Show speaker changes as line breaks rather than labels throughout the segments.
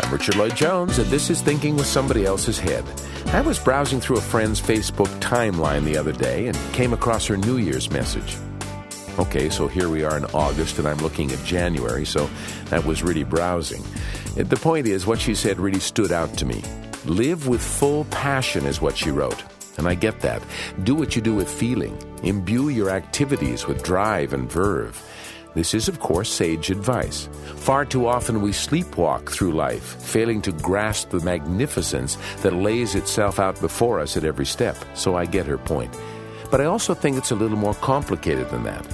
I'm Richard Lloyd Jones, and this is Thinking with Somebody Else's Head. I was browsing through a friend's Facebook timeline the other day and came across her New Year's message. Okay, so here we are in August, and I'm looking at January, so that was really browsing. The point is, what she said really stood out to me. Live with full passion is what she wrote. And I get that. Do what you do with feeling. Imbue your activities with drive and verve. This is, of course, sage advice. Far too often we sleepwalk through life, failing to grasp the magnificence that lays itself out before us at every step. So I get her point. But I also think it's a little more complicated than that.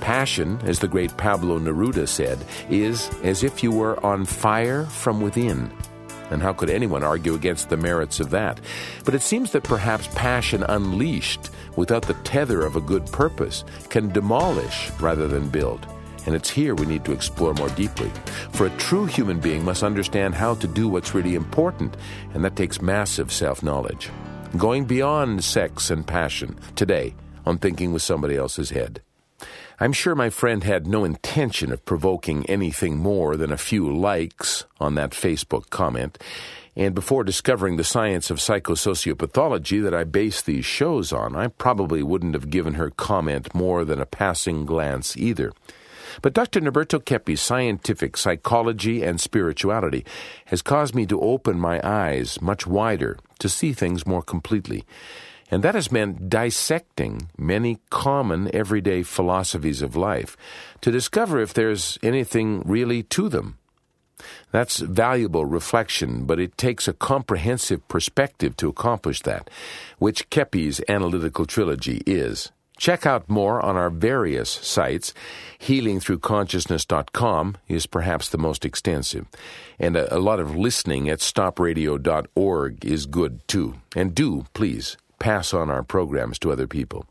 Passion, as the great Pablo Neruda said, is as if you were on fire from within. And how could anyone argue against the merits of that? But it seems that perhaps passion unleashed, without the tether of a good purpose, can demolish rather than build. And it's here we need to explore more deeply. For a true human being must understand how to do what's really important, and that takes massive self knowledge. Going beyond sex and passion today on Thinking with Somebody Else's Head. I'm sure my friend had no intention of provoking anything more than a few likes on that Facebook comment. And before discovering the science of psychosociopathology that I base these shows on, I probably wouldn't have given her comment more than a passing glance either. But Dr. Norberto Keppe's scientific psychology and spirituality has caused me to open my eyes much wider to see things more completely. And that has meant dissecting many common everyday philosophies of life to discover if there's anything really to them. That's valuable reflection, but it takes a comprehensive perspective to accomplish that, which Keppe's analytical trilogy is. Check out more on our various sites. HealingThroughConsciousness.com is perhaps the most extensive. And a, a lot of listening at stopradio.org is good too. And do, please, pass on our programs to other people.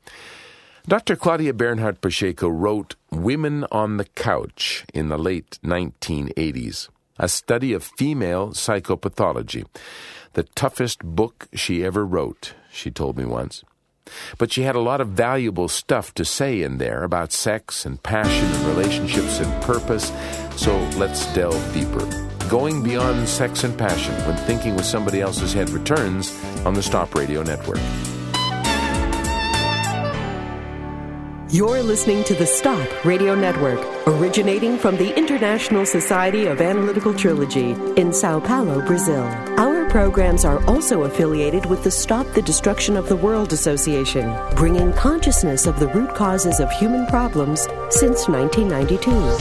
Dr. Claudia Bernhardt Pacheco wrote Women on the Couch in the late 1980s, a study of female psychopathology. The toughest book she ever wrote, she told me once. But she had a lot of valuable stuff to say in there about sex and passion and relationships and purpose, so let's delve deeper. Going beyond sex and passion when thinking with somebody else's head returns on the Stop Radio Network.
You're listening to the Stop Radio Network, originating from the International Society of Analytical Trilogy in Sao Paulo, Brazil. Our programs are also affiliated with the Stop the Destruction of the World Association, bringing consciousness of the root causes of human problems since 1992.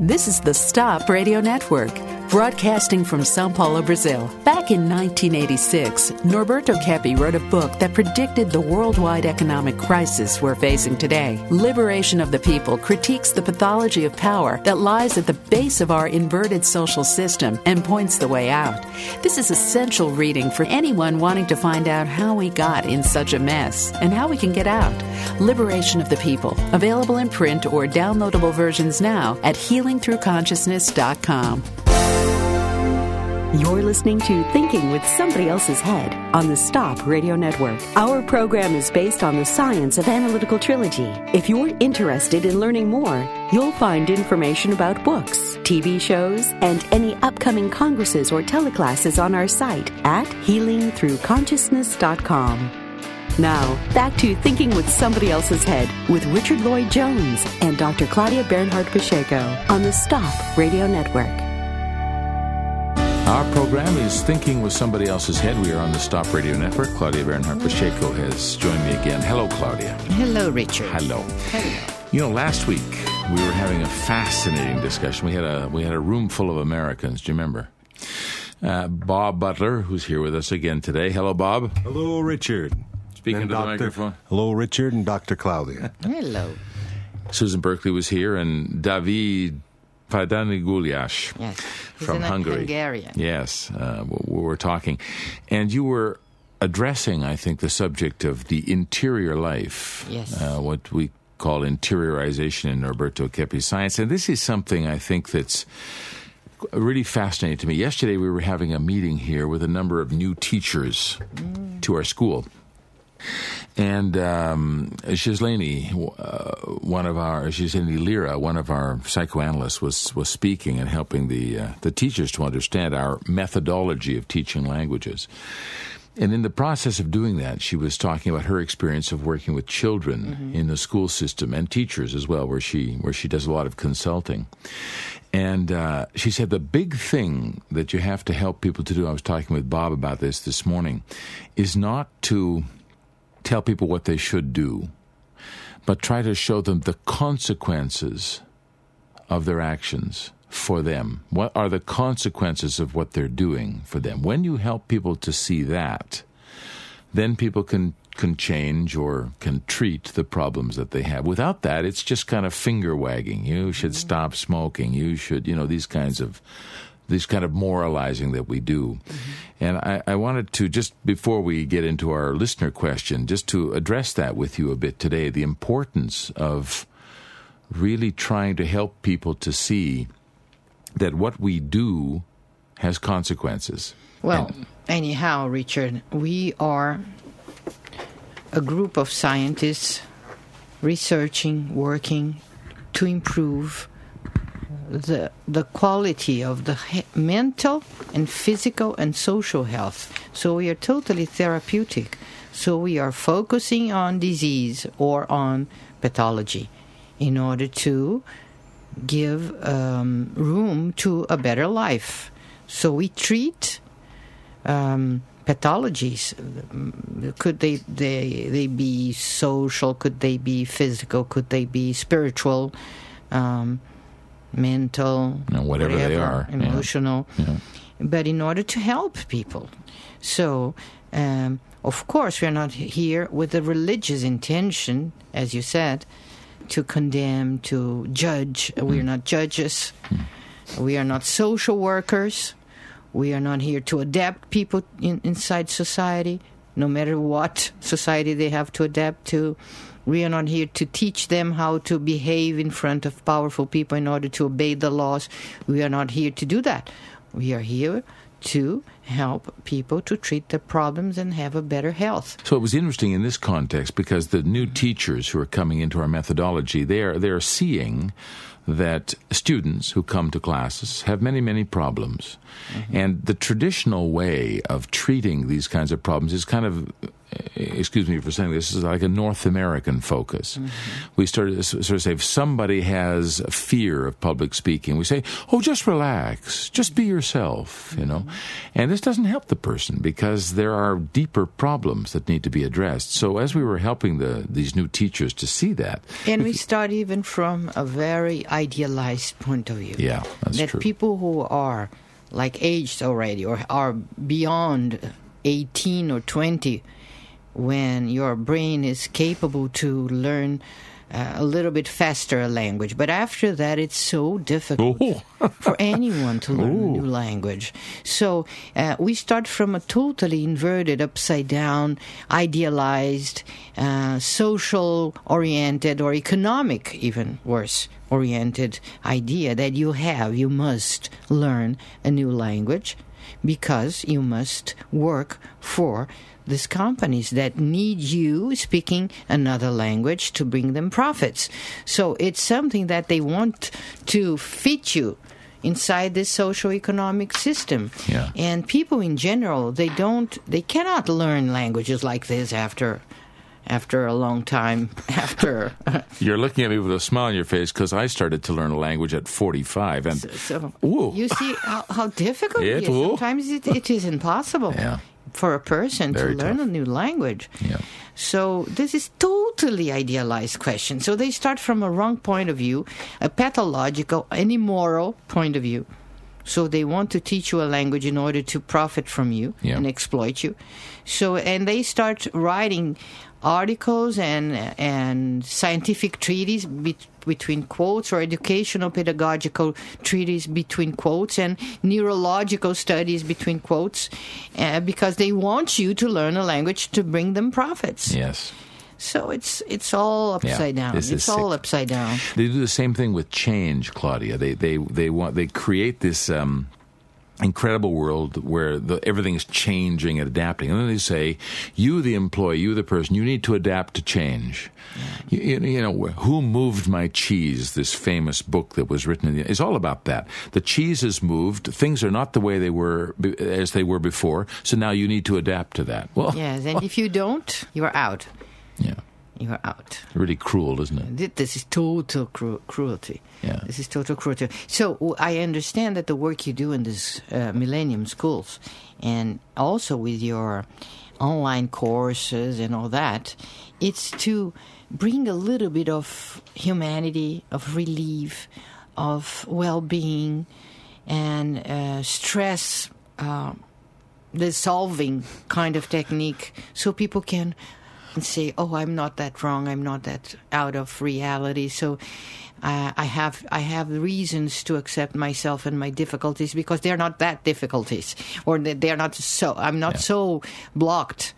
This is the Stop Radio Network, broadcasting from Sao Paulo, Brazil. Back in 1986, Norberto Keppe wrote a book that predicted the worldwide economic crisis we're facing today. Liberation of the People critiques the pathology of power that lies at the base of our inverted social system and points the way out. This is essential reading for anyone wanting to find out how we got in such a mess and how we can get out. Liberation of the People, available in print or downloadable versions now at healingthroughconsciousness.com.
You're listening to Thinking with Somebody Else's Head on the Stop Radio Network. Our program is based on the science of analytical trilogy. If you're interested in learning more, you'll find information about books, TV shows, and any upcoming congresses or teleclasses on our site at healingthroughconsciousness.com. Now, back to Thinking with Somebody Else's Head with Richard Lloyd Jones and Dr. Claudia Bernhardt Pacheco on the Stop Radio Network.
Our program is Thinking with Somebody Else's Head. We are on the Stop Radio Network. Claudia Bernhardt Pacheco has joined me again. Hello, Claudia.
Hello, Richard.
Hello.
Hello.
You know, last week we were having a fascinating discussion. We had a we had a room full of Americans. Do you remember? Uh, Bob Butler, who's here with us again today. Hello, Bob.
Hello, Richard.
Speaking
And
to the
Dr.
microphone.
Hello, Richard and Dr. Claudia.
Hello.
Susan Berkeley was here, and David Padaniguliash
Yes.
From Hungary.
Hungarian.
Yes, uh, we were talking, and you were addressing, I think, the subject of the interior life.
Yes.
uh, what we call interiorization in Norberto Keppe's science, and this is something I think that's really fascinating to me. Yesterday, we were having a meeting here with a number of new teachers to our school. And um, Shislani, uh, one of our Shislani Lira, one of our psychoanalysts, was was speaking and helping the uh, the teachers to understand our methodology of teaching languages. And in the process of doing that, she was talking about her experience of working with children mm-hmm. in the school system and teachers as well, where she where she does a lot of consulting. And uh, she said the big thing that you have to help people to do. I was talking with Bob about this this morning, is not to tell people what they should do, but try to show them the consequences of their actions for them? What are the consequences of what they're doing for them? When you help people to see that, then people can can change or can treat the problems that they have. Without that, it's just kind of finger wagging. You should mm-hmm. stop smoking. You should, you know, these kinds of this kind of moralizing that we do. Mm-hmm. And I, I, wanted to, just before we get into our listener question, just to address that with you a bit today the importance of really trying to help people to see that what we do has consequences.
Well, and, anyhow, Richard, we are a group of scientists researching, working to improve the the quality of the he- mental and physical and social health. So we are totally therapeutic. So we are focusing on disease or on pathology in order to give um, room to a better life. So we treat um, pathologies. Could they, they they be social? Could they be physical? Could they be spiritual, um, mental,
no, whatever, whatever, they are,
emotional? Yeah. Yeah. But in order to help people, so. Um, of course, we are not here with a religious intention, as you said, to condemn, to judge. Mm. We are not judges. Mm. We are not social workers. We are not here to adapt people in, inside society, no matter what society they have to adapt to. We are not here to teach them how to behave in front of powerful people in order to obey the laws. We are not here to do that. We are here to help people to treat their problems and have a better health.
So it was interesting in this context because the new teachers who are coming into our methodology, they are they're seeing that students who come to classes have many, many problems. Mm-hmm. And the traditional way of treating these kinds of problems is kind of excuse me for saying this, is like a North American focus. Mm-hmm. We start to sort of say if somebody has a fear of public speaking, we say, "Oh, just relax, just be yourself," you know. Mm-hmm. And this doesn't help the person because there are deeper problems that need to be addressed. So as we were helping the these new teachers to see that,
and we start even from a very idealized point of view.
Yeah, that's
that
true.
people who are like aged already or are beyond 18 or 20 when your brain is capable to learn uh, a little bit faster a language. But after that, it's so difficult for anyone to learn Ooh. a new language. So uh, we start from a totally inverted, upside down, idealized, uh, social oriented, or economic, even worse, oriented idea that you have. You must learn a new language because you must work for these companies that need you speaking another language to bring them profits. So it's something that they want to fit you inside this social economic system.
Yeah.
And people in general, they don't they cannot learn languages like this after after a long time after
you're looking at me with a smile on your face because i started to learn a language at 45 and so,
so you see how, how difficult it is sometimes it, it is impossible
yeah
for a person Very to learn tough. a new language.
Yeah.
So this is totally idealized question. So they start from a wrong point of view, a pathological, an immoral point of view. So they want to teach you a language in order to profit from you
yeah.
and exploit you. So and they start writing articles and and scientific treaties be, between quotes or educational pedagogical treaties between quotes and neurological studies between quotes uh, because they want you to learn a language to bring them profits.
Yes.
So it's it's all upside
yeah,
down. It's all sick. upside down.
They do the same thing with change, Claudia. They they they want they create this um, incredible world where the, everything is changing and adapting. And then they say, you, the employee, you, the person, you need to adapt to change. You, you, you know, Who Moved My Cheese, this famous book that was written in the, it's all about that. The cheese has moved. Things are not the way they were as they were before. So now you need to adapt to that. Well,
Yes, and if you don't, you are out.
Yeah.
You are out.
Really cruel, isn't it?
This is total cru- cruelty.
Yeah.
This is total cruelty. So I understand that the work you do in these uh, Millennium schools, and also with your online courses and all that, it's to bring a little bit of humanity, of relief, of well-being, and uh, stress. Uh, the solving kind of technique so people can say oh i'm not that wrong i'm not that out of reality so uh, i have i have reasons to accept myself and my difficulties because they're not that difficulties or they- they're not so i'm not
Yeah.
so blocked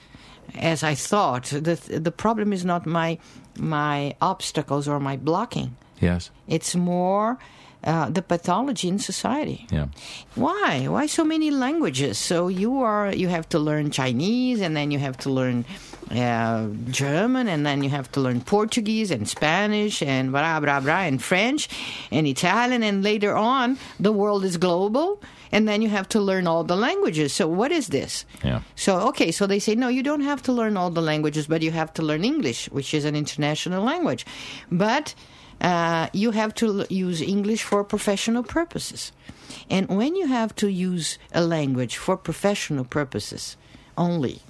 as i thought the the problem is not my my obstacles or my blocking
Yes.
it's more uh, the pathology in society
Yeah.
why? Why so many languages? So you are you have to learn Chinese, and then you have to learn uh, German, and then you have to learn Portuguese and Spanish and blah blah blah and French and Italian, and later on the world is global, and then you have to learn all the languages. So what is this?
Yeah.
So okay, so they say no, you don't have to learn all the languages, but you have to learn English, which is an international language, but uh, you have to l- use English for professional purposes. And when you have to use a language for professional purposes only,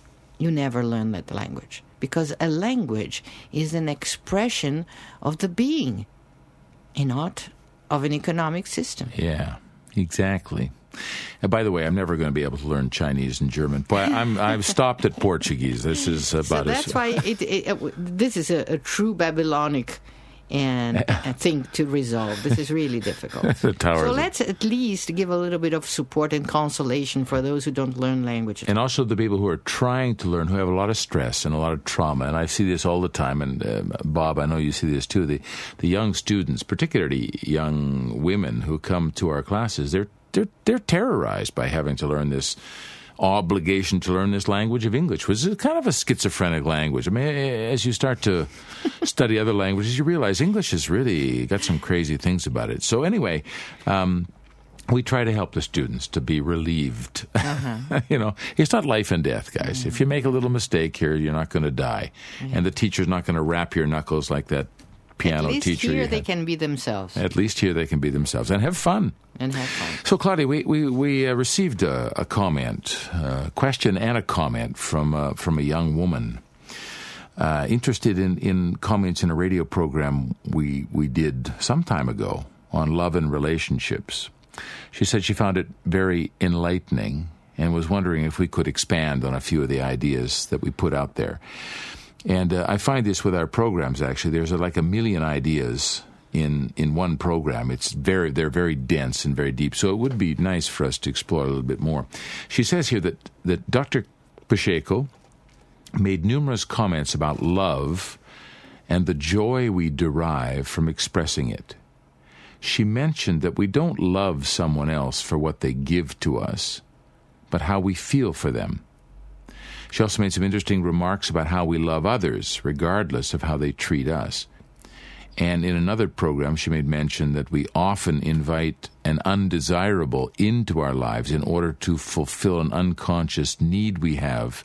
you never learn that language because a language is an expression of the being and not of an economic system.
Yeah, exactly. And by the way, I'm never going to be able to learn Chinese and German. But I'm I've stopped at Portuguese. This is
So
about
that's
as
why it, it, uh, it- this is a, a true Babylonic and a thing to resolve. This is really difficult. So let's at least give a little bit of support and consolation for those who don't learn languages.
and also the people who are trying to learn, who have a lot of stress and a lot of trauma. And I see this all the time. And uh, Bob, I know you see this too. The the young students, particularly young women who come to our classes, they're they're they're terrorized by having to learn this obligation to learn this language of English, which is kind of a schizophrenic language. I mean, as you start to study other languages, you realize English has really got some crazy things about it. So anyway. Um, we try to help the students to be relieved. Uh-huh. you know, it's not life and death, guys. If you mm. make a little mistake here, you're not going to die, and mm-hmm. the teacher's not going to wrap your knuckles like that piano
At least
teacher.
here they can be themselves
At least here they can be themselves and have fun.
and have fun.
So, Claudia, we we, we uh, received a, a comment, a question, and a comment from uh, from a young woman uh, interested in, in comments in a radio program we we did some time ago on love and relationships. She said she found it very enlightening and was wondering if we could expand on a few of the ideas that we put out there. And uh, I find this with our programs. Actually, there's like a million ideas in in one program. It's very they're very dense and very deep. So it would be nice for us to explore a little bit more. She says here that that Dr. Pacheco made numerous comments about love and the joy we derive from expressing it. She mentioned that we don't love someone else for what they give to us, but how we feel for them. She also made some interesting remarks about how we love others, regardless of how they treat us. And in another program, she made mention that we often invite an undesirable into our lives in order to fulfill an unconscious need we have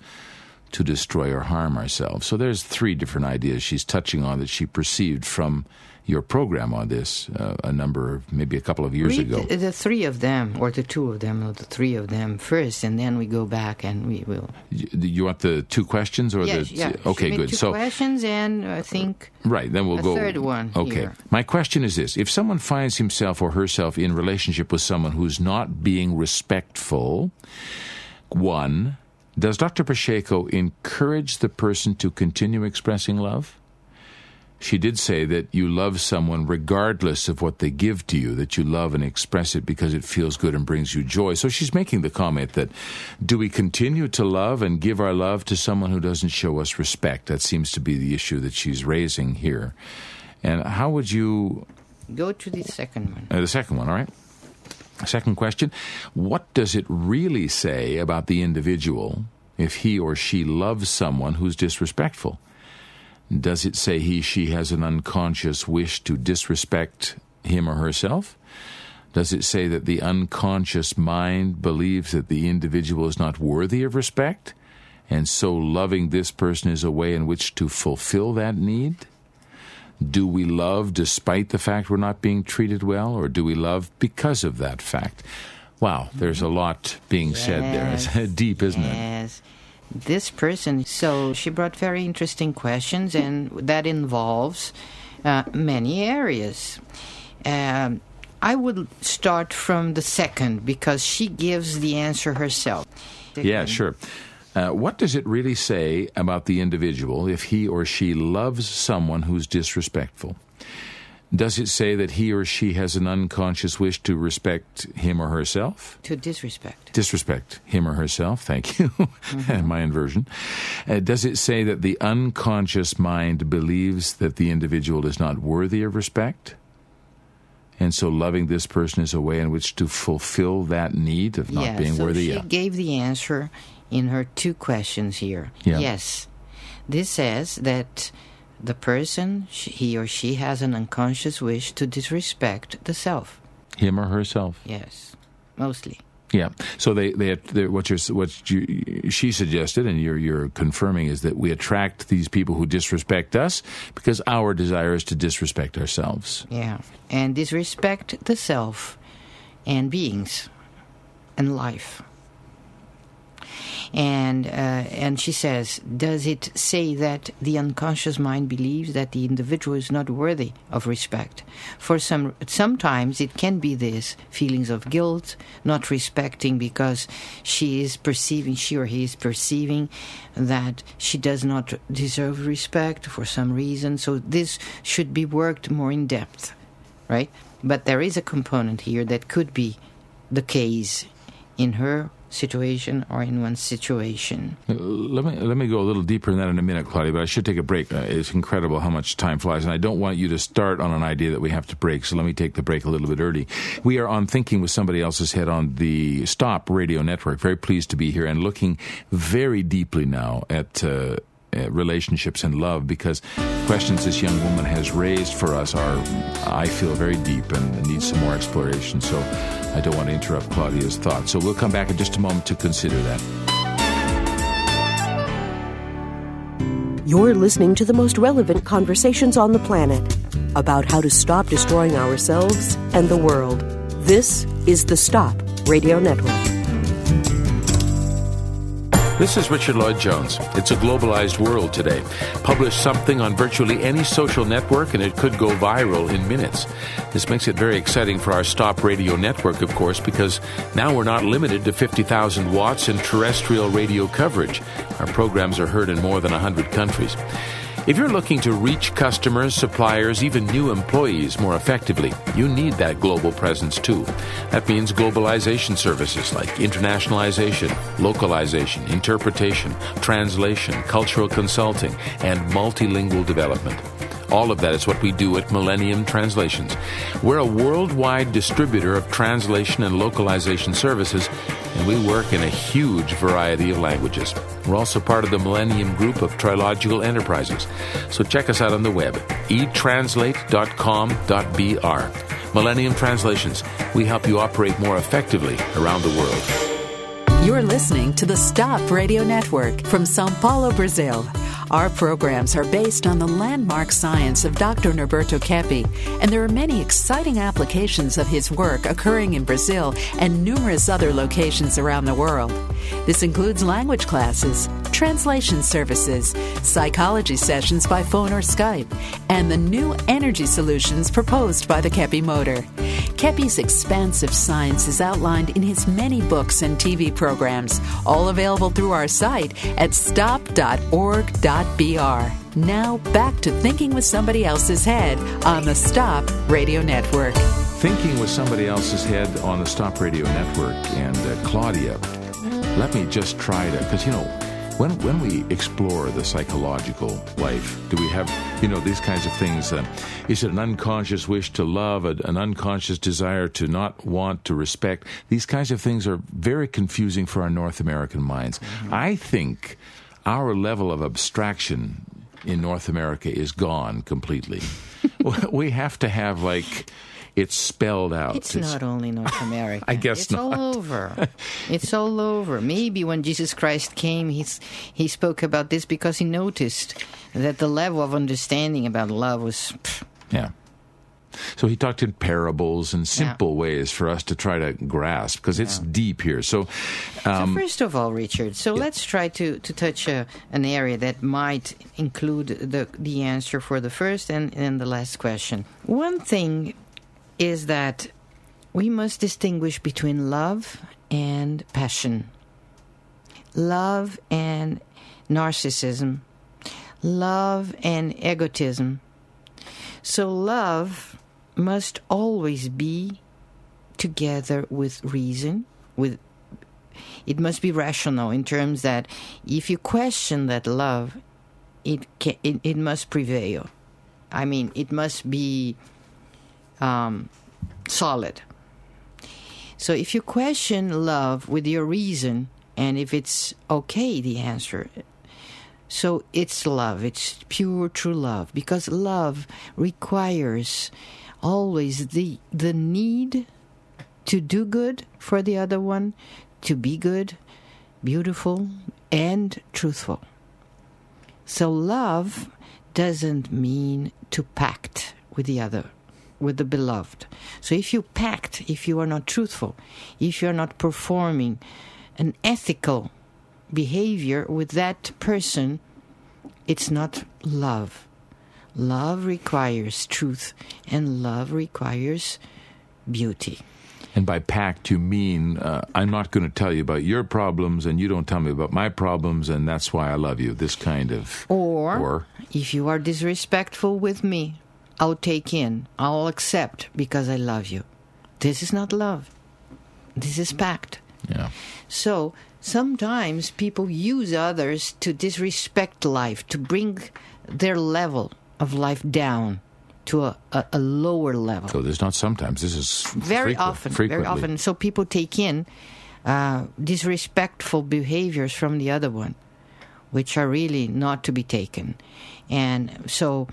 to destroy or harm ourselves. So there's three different ideas she's touching on that she perceived from your program on this uh, a number, maybe a couple of years
Read
ago.
the, the three of them, or the two of them, or the three of them first, and then we go back and we will.
You, you want the two questions or
Yes,
the
yeah.
okay, good.
Two
So
questions, and I think
Right, then we'll go.
third one
Okay.
here.
My question is this if someone finds himself or herself in relationship with someone who's not being respectful, one, does Dr. Pacheco encourage the person to continue expressing love? She did say that you love someone regardless of what they give to you, that you love and express it because it feels good and brings you joy. So she's making the comment that do we continue to love and give our love to someone who doesn't show us respect? That seems to be the issue that she's raising here. And how would you
go to the second one.
uh, the second one, all right? Second question What does it really say about the individual if he or she loves someone who's disrespectful? Does it say he, she has an unconscious wish to disrespect him or herself? Does it say that the unconscious mind believes that the individual is not worthy of respect? And so loving this person is a way in which to fulfill that need? Do we love despite the fact we're not being treated well, or do we love because of that fact? Wow, there's a lot being yes. said there. It's deep, isn't
yes.
it?
Yes. This person, so she brought very interesting questions, and that involves uh, many areas. Um, I would start from the second because she gives the answer herself.
Yeah, sure. Uh, what does it really say about the individual if he or she loves someone who's disrespectful? Does it say that he or she has an unconscious wish to respect him or herself?
To disrespect.
Disrespect him or herself, thank you. Mm-hmm. My inversion. Uh, does it say that the unconscious mind believes that the individual is not worthy of respect? And so loving this person is a way in which to fulfill that need of not
yeah,
being
so
worthy.
She
yeah.
gave the answer in her two questions here.
Yeah.
Yes. This says that the person, he or she, has an unconscious wish to disrespect the self.
Him or herself.
Yes, mostly.
Yeah. So they, they, what you what you, she suggested, and you're you're confirming, is that we attract these people who disrespect us because our desire is to disrespect ourselves.
Yeah, and disrespect the self, and beings, and life. And uh, and she says, does it say that the unconscious mind believes that the individual is not worthy of respect? For some, sometimes it can be this feelings of guilt, not respecting because she is perceiving, she or he is perceiving that she does not deserve respect for some reason. So this should be worked more in depth, right? But there is a component here that could be the case in her situation or in one situation.
Let me let me go a little deeper in that in a minute, Claudia. But I should take a break. Uh, it's incredible how much time flies, and I don't want you to start on an idea that we have to break. So let me take the break a little bit early. We are on thinking with somebody else's head on the Stop Radio Network. Very pleased to be here and looking very deeply now at. Uh, uh, relationships and love because questions this young woman has raised for us are, I feel, very deep and need some more exploration. So I don't want to interrupt Claudia's thoughts. So we'll come back in just a moment to consider that.
You're listening to the most relevant conversations on the planet about how to stop destroying ourselves and the world. This is the Stop Radio Network.
This is Richard Lloyd Jones. It's a globalized world today. Publish something on virtually any social network and it could go viral in minutes. This makes it very exciting for our Stop Radio network, of course, because now we're not limited to 50,000 watts in terrestrial radio coverage. Our programs are heard in more than 100 countries. If you're looking to reach customers, suppliers, even new employees more effectively, you need that global presence too. That means globalization services like internationalization, localization, interpretation, translation, cultural consulting, and multilingual development. All of that is what we do at Millennium Translations. We're a worldwide distributor of translation and localization services, and we work in a huge variety of languages. We're also part of the Millennium Group of Trilogical Enterprises. So check us out on the web, etranslate.com.br. Millennium Translations. We help you operate more effectively around the world.
You're listening to the Stop Radio Network from Sao Paulo, Brazil. Our programs are based on the landmark science of Dr. Norberto Keppe, and there are many exciting applications of his work occurring in Brazil and numerous other locations around the world. This includes language classes, translation services, psychology sessions by phone or Skype, and the new energy solutions proposed by the Keppe Motor. Keppe's expansive science is outlined in his many books and TV programs, all available through our site at stop.org.br. Now back to thinking with somebody else's head on the Stop Radio Network.
Thinking with somebody else's head on the Stop Radio Network, and uh, Claudia, let me just try to, because you know, when when we explore the psychological life, do we have you know these kinds of things? Uh, is it an unconscious wish to love, a, an unconscious desire to not want to respect? These kinds of things are very confusing for our North American minds. I think our level of abstraction in North America is gone completely. we have to have like it's spelled out.
It's not only North America.
I guess
it's
not.
all over. It's all over. Maybe when Jesus Christ came, he's, he spoke about this because he noticed that the level of understanding about love was. pff,
Yeah. So he talked in parables and simple ways for us to try to grasp because it's deep here. So, um,
so first of all, Richard, so let's try to, to touch a, an area that might include the the answer for the first and, and the last question. One thing is that we must distinguish between love and passion, love and narcissism, love and egotism. So love must always be together with reason, with it must be rational in terms that if you question that love, it can, it, it must prevail. I mean, it must be um, solid. So if you question love with your reason, and if it's okay, the answer, so it's love. It's pure, true love because love requires always the the need to do good for the other one, to be good, beautiful, and truthful. So love doesn't mean to pact with the other, with the beloved. So if you pact, if you are not truthful, if you are not performing an ethical behavior with that person, it's not love. Love requires truth, and love requires beauty.
and by pact, you mean uh, I'm not going to tell you about your problems, and you don't tell me about my problems, and that's why I love you. This kind of
Or,
Or?
if you are disrespectful with me, I'll take in, I'll accept because I love you. This is not love. This is pact.
yeah.
So sometimes people use others to disrespect life, to bring their level of life down to a, a, a lower level.
So there's not sometimes. This is
very
frequent-
often,
frequently.
very often. So people take in uh, disrespectful behaviors from the other one, which are really not to be taken. And so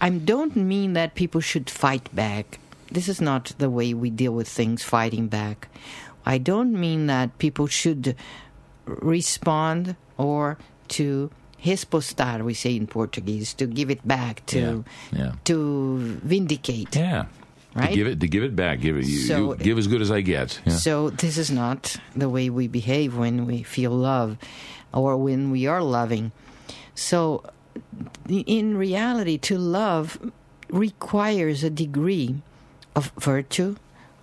I don't mean that people should fight back. This is not the way we deal with things, fighting back. I don't mean that people should respond or to respostar, we say in Portuguese, to give it back, to
Yeah, yeah.
to vindicate.
Yeah.
Right?
To give it to give it back. Give it. You,
So-
you give as good as I get. Yeah.
So this is not the way we behave when we feel love or when we are loving. So in reality to love requires a degree of virtue,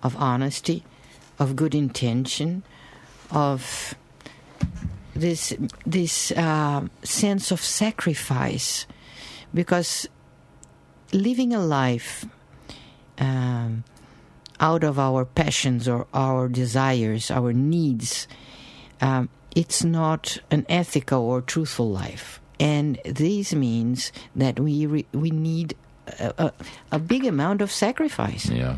of honesty, of good intention, of this this uh, sense of sacrifice because living a life um, out of our passions or our desires, our needs, um, it's not an ethical or truthful life. And this means that we re- we need a, a, a big amount of sacrifice
yeah.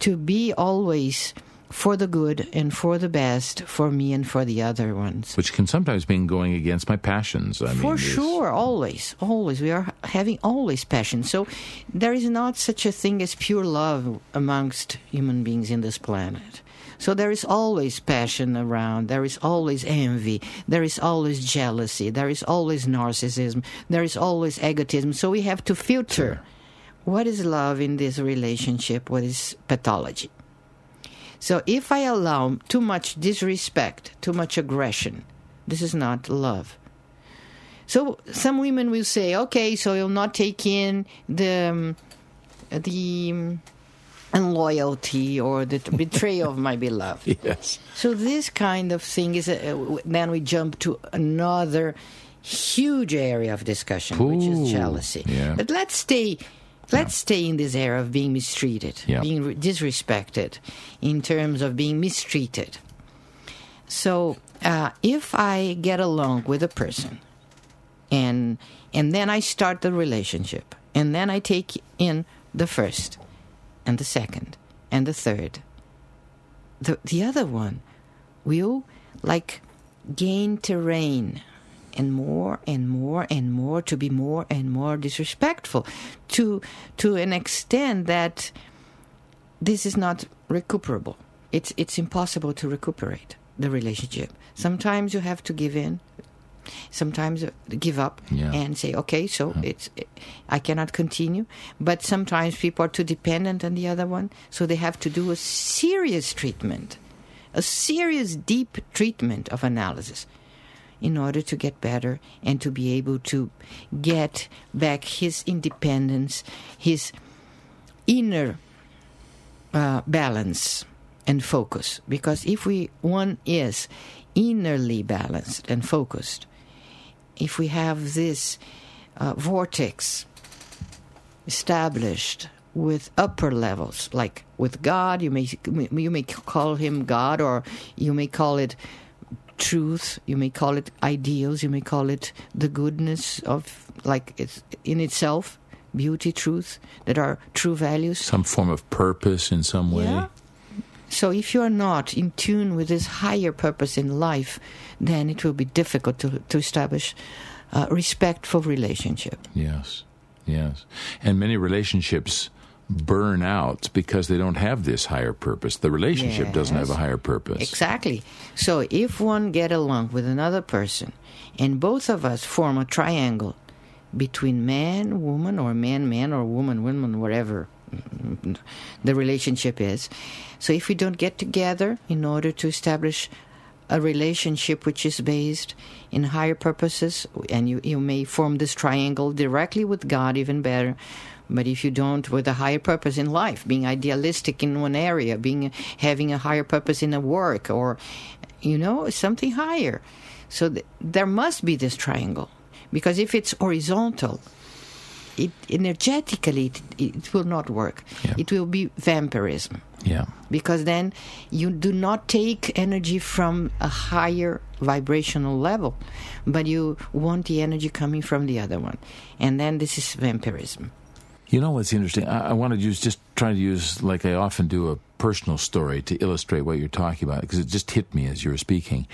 to be always for the good and for the best for me and for the other ones.
Which can sometimes mean going against my passions. I
For
there's-
sure, always, always. We are having always passion. So there is not such a thing as pure love amongst human beings in this planet. So there is always passion around. There is always envy. There is always jealousy. There is always narcissism. There is always egotism. So we have to filter what is love in this relationship, what is pathology. So if I allow too much disrespect, too much aggression, this is not love. So some women will say, okay, so you'll not take in the um, the um, unloyalty or the betrayal of my beloved.
Yes.
So this kind of thing is a, then we jump to another huge area of discussion, which is jealousy.
yeah.
But let's stay. Let's stay in this area of being mistreated,
Yeah.
being re- disrespected, in terms of being mistreated. So, uh, if I get along with a person, and and then I start the relationship, and then I take in the first, and the second, and the third. The the other one will like gain terrain and more and more and more to be more and more disrespectful to to an extent that this is not recuperable it's it's impossible to recuperate the relationship sometimes you have to give in sometimes give up
Yeah.
and say okay so it's i cannot continue. But sometimes people are too dependent on the other one so they have to do a serious treatment a serious deep treatment of analysis in order to get better and to be able to get back his independence his inner uh, balance and focus. Because if we one is innerly balanced and focused if we have this uh, vortex established with upper levels like with god you may you may call him god or you may call it truth you may call it ideals you may call it the goodness of like it's in itself beauty truth that are true values
Some form of purpose in some way.
yeah. So if you are not in tune with this higher purpose in life, then it will be difficult to, to establish uh, a respectful relationship.
Yes, yes. And many relationships burn out because they don't have this higher purpose. The relationship doesn't have a higher purpose.
Exactly. So if one get along with another person, and both of us form a triangle between man, woman, or man, man, or woman, woman, whatever the relationship is. So if we don't get together in order to establish a relationship which is based in higher purposes, and you, you may form this triangle directly with God, even better. But if you don't, with a higher purpose in life, being idealistic in one area, being having a higher purpose in a work, or you know something higher, so th- there must be this triangle, because if it's horizontal, it energetically it, it will not work.
Yeah.
It will be vampirism
Yeah.
because then you do not take energy from a higher vibrational level, but you want the energy coming from the other one, and then this is vampirism.
You know what's interesting? I, I want to use just try to use like I often do a personal story to illustrate what you're talking about because it just hit me as you were speaking.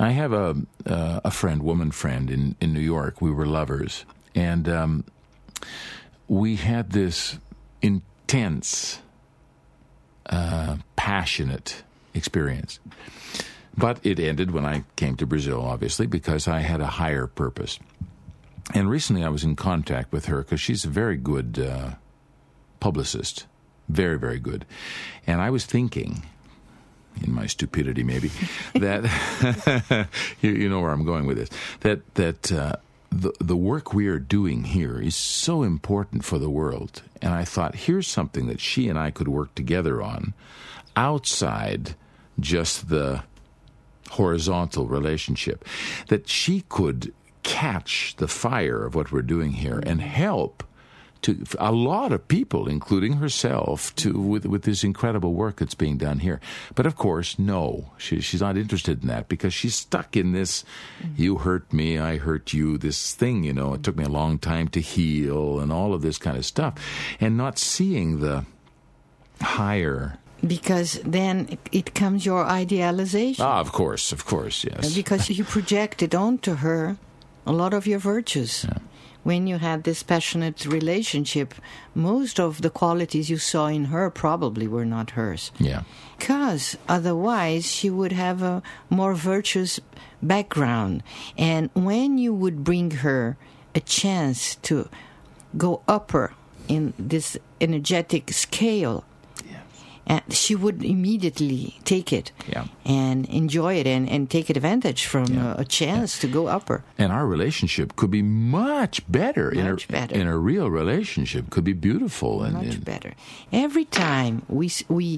I have a uh, a friend, woman friend in in New York. We were lovers, and um, we had this intense, uh, passionate experience. But it ended when I came to Brazil, obviously, because I had a higher purpose. And recently I was in contact with her because she's a very good uh, publicist. Very, very good. And I was thinking, in my stupidity maybe, that you, you know where I'm going with this, that, that uh, the, the work we are doing here is so important for the world. And I thought, here's something that she and I could work together on outside just the horizontal relationship, that she could catch the fire of what we're doing here and help to a lot of people, including herself, to with with this incredible work that's being done here. But of course, no, she, she's not interested in that because she's stuck in this. You hurt me, I hurt you. This thing, you know, it took me a long time to heal, and all of this kind of stuff, and not seeing the higher.
Because then it, it comes your idealization.
Ah, of course, of course, yes.
because you projected onto her a lot of your virtues. When you had this passionate relationship, most of the qualities you saw in her probably were not hers.
Yeah.
Because otherwise, she would have a more virtuous background. And when you would bring her a chance to go upper in this energetic scale, and she would immediately take it
Yeah.
and enjoy it and, and take advantage from
Yeah.
a, a chance to go upper.
and our relationship could be much better in a
better.
in a real relationship could be beautiful and,
much
and-
better. Every time we we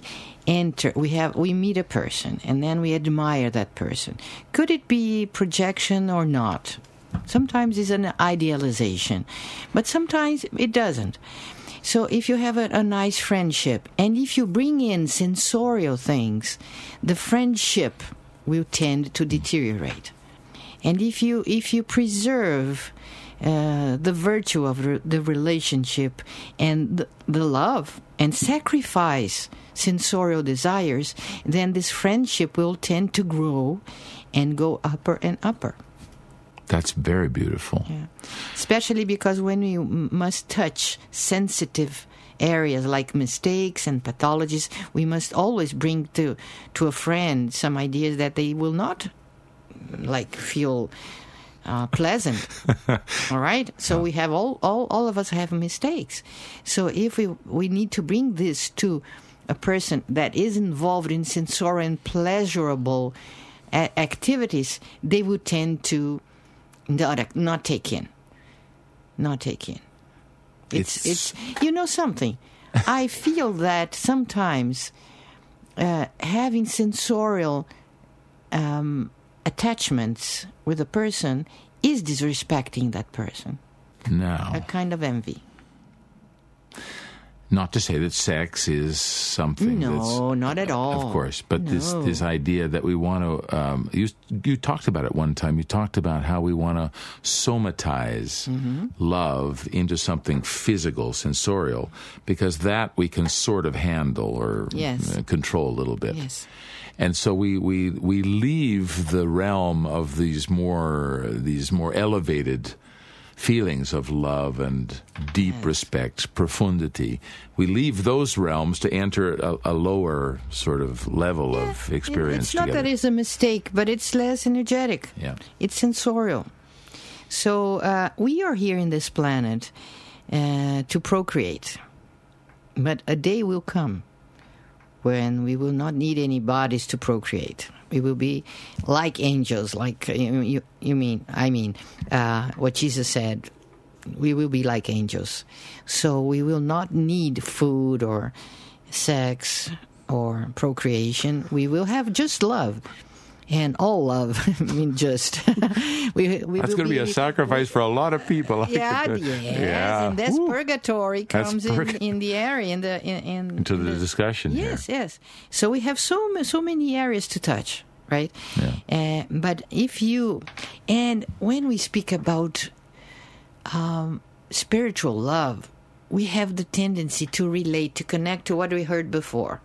enter, we have we meet a person, and then we admire that person. Could it be projection or not? Sometimes it's an idealization, but sometimes it doesn't. So if you have a, a nice friendship, and if you bring in sensorial things, the friendship will tend to deteriorate. And if you if you preserve uh, the virtue of re- the relationship and the, the love and sacrifice sensorial desires, then this friendship will tend to grow and go upper and upper.
That's very beautiful.
Yeah. Especially because when we must touch sensitive areas like mistakes and pathologies, we must always bring to to a friend some ideas that they will not like feel uh, pleasant. all right. So we have all, all all of us have mistakes. So if we we need to bring this to a person that is involved in sensorial and pleasurable a- activities, they would tend to not not take in, not take in. It's
It's-
it's, you know something. I feel that sometimes uh, having sensorial um, attachments with a person is disrespecting that person.
Now,
A kind of envy.
Not to say that sex is something that's
No, not at all.
Of course, but this
No.
this idea that we want to um, you you talked about it one time. You talked about how we want to somatize
Mm-hmm.
love into something physical, sensorial, because that we can sort of handle or
Yes.
uh, control a little bit.
Yes.
And so we, we we leave the realm of these more these more elevated feelings of love and deep respect, profundity. We leave those realms to enter a, a lower sort of level of experience
It's not
together.
that it's a mistake, but it's less energetic.
Yeah.
It's sensorial. So uh, we are here in this planet uh, to procreate. But a day will come when we will not need any bodies to procreate. We will be like angels, like you, you, you mean, I mean, uh, what Jesus said. We will be like angels. So we will not need food or sex or procreation. We will have just love. And all love, I mean, just. we, we
That's going to be a sacrifice for a lot of people.
Yeah, yes,
Yeah.
and that's
Woo.
purgatory
That's
comes
purg-
in, in the area in the in, in
Into
in
the discussion here.
Yes, yes. So we have so so many areas to touch, right? Uh, but if you and when we speak about um, spiritual love, we have the tendency to relate to connect to what we heard before,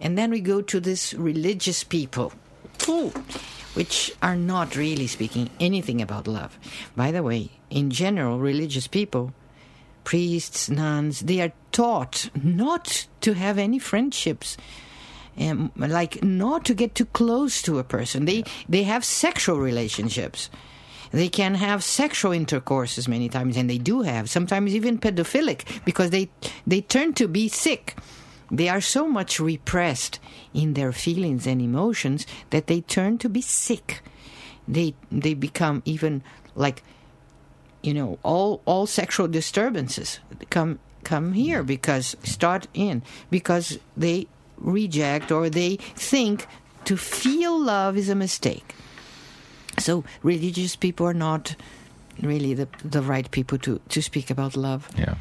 and then we go to this religious people. Ooh, which are not really speaking anything about love. By the way, in general, religious people priests, nuns, they are taught not to have any friendships. Um, like not to get too close to a person. They they have sexual relationships. They can have sexual intercourses many times, and they do have sometimes even pedophilic because they they turn to be sick. They are so much repressed in their feelings and emotions that they turn to be sick. They they become even like you know all all sexual disturbances come come here mm. because start in because they reject or they think to feel love is a mistake so religious people are not really the the right people to to speak about love
Yeah.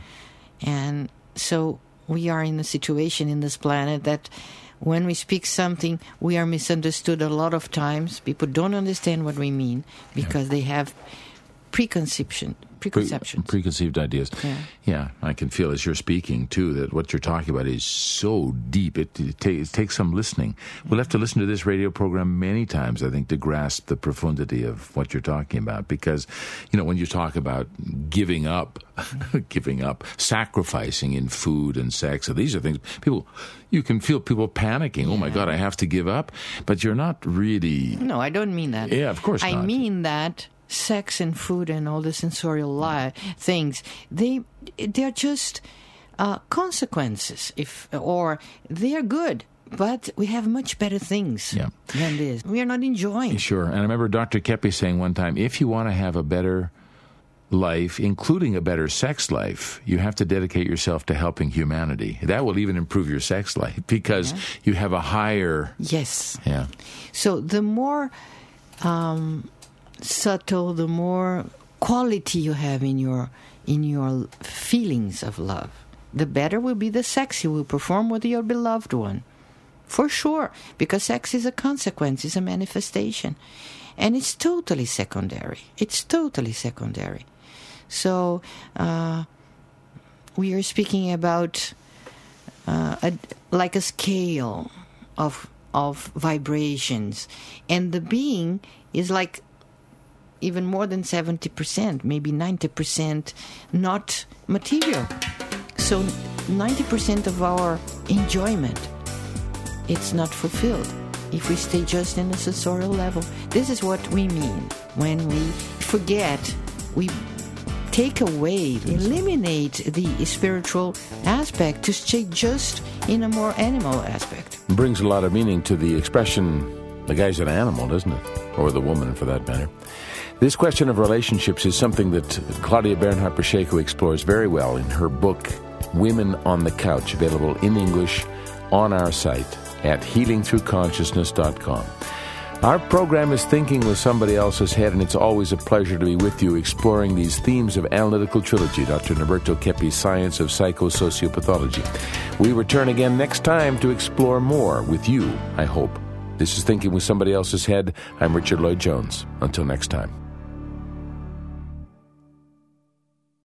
and so we are in a situation in this planet that when we speak something, we are misunderstood a lot of times. People don't understand what we mean because they have preconception,
Pre- preconceived ideas.
Yeah.
I can feel as you're speaking too that what you're talking about is so deep. It, it, ta- it takes some listening. We'll have to listen to this radio program many times, I think, to grasp the profundity of what you're talking about. Because, you know, when you talk about giving up, giving up, sacrificing in food and sex, so these are things people. You can feel people panicking. Oh my God, I have to give up, but you're not really.
no, I don't mean that.
Yeah, of course
I
not.
mean that sex and food and all the sensorial li- things they they're just uh, consequences if or they're good but we have much better things
Yeah.
than this we are not enjoying
Sure. And I remember Dr. Keppe saying one time if you want to have a better life, including a better sex life, you have to dedicate yourself to helping humanity. That will even improve your sex life because you have a higher.
yes
Yeah.
So the more um, subtle, the more quality you have in your in your feelings of love, the better will be the sex you will perform with your beloved one. for sure, because sex is a consequence, it's a manifestation. And it's totally secondary. It's totally secondary. So, uh, we are speaking about uh, a, like a scale of of vibrations, and the being is like even more than seventy percent, maybe ninety percent, not material. So ninety percent of our enjoyment it's not fulfilled if we stay just in the sensorial level. This is what we mean when we forget, we take away, eliminate the spiritual aspect to stay just in a more animal aspect.
brings a lot of meaning to the expression, the guy's an animal, doesn't it? Or the woman, for that matter. This question of relationships is something that Claudia Bernhardt Pacheco explores very well in her book, Women on the Couch, available in English on our site at healingthroughconsciousness.com. Our program is Thinking with Somebody Else's Head, and it's always a pleasure to be with you exploring these themes of analytical trilogy, Dr. Norberto Keppe's Science of Psychosociopathology. We return again next time to explore more with you, I hope. This is Thinking with Somebody Else's Head. I'm Richard Lloyd Jones. Until next time.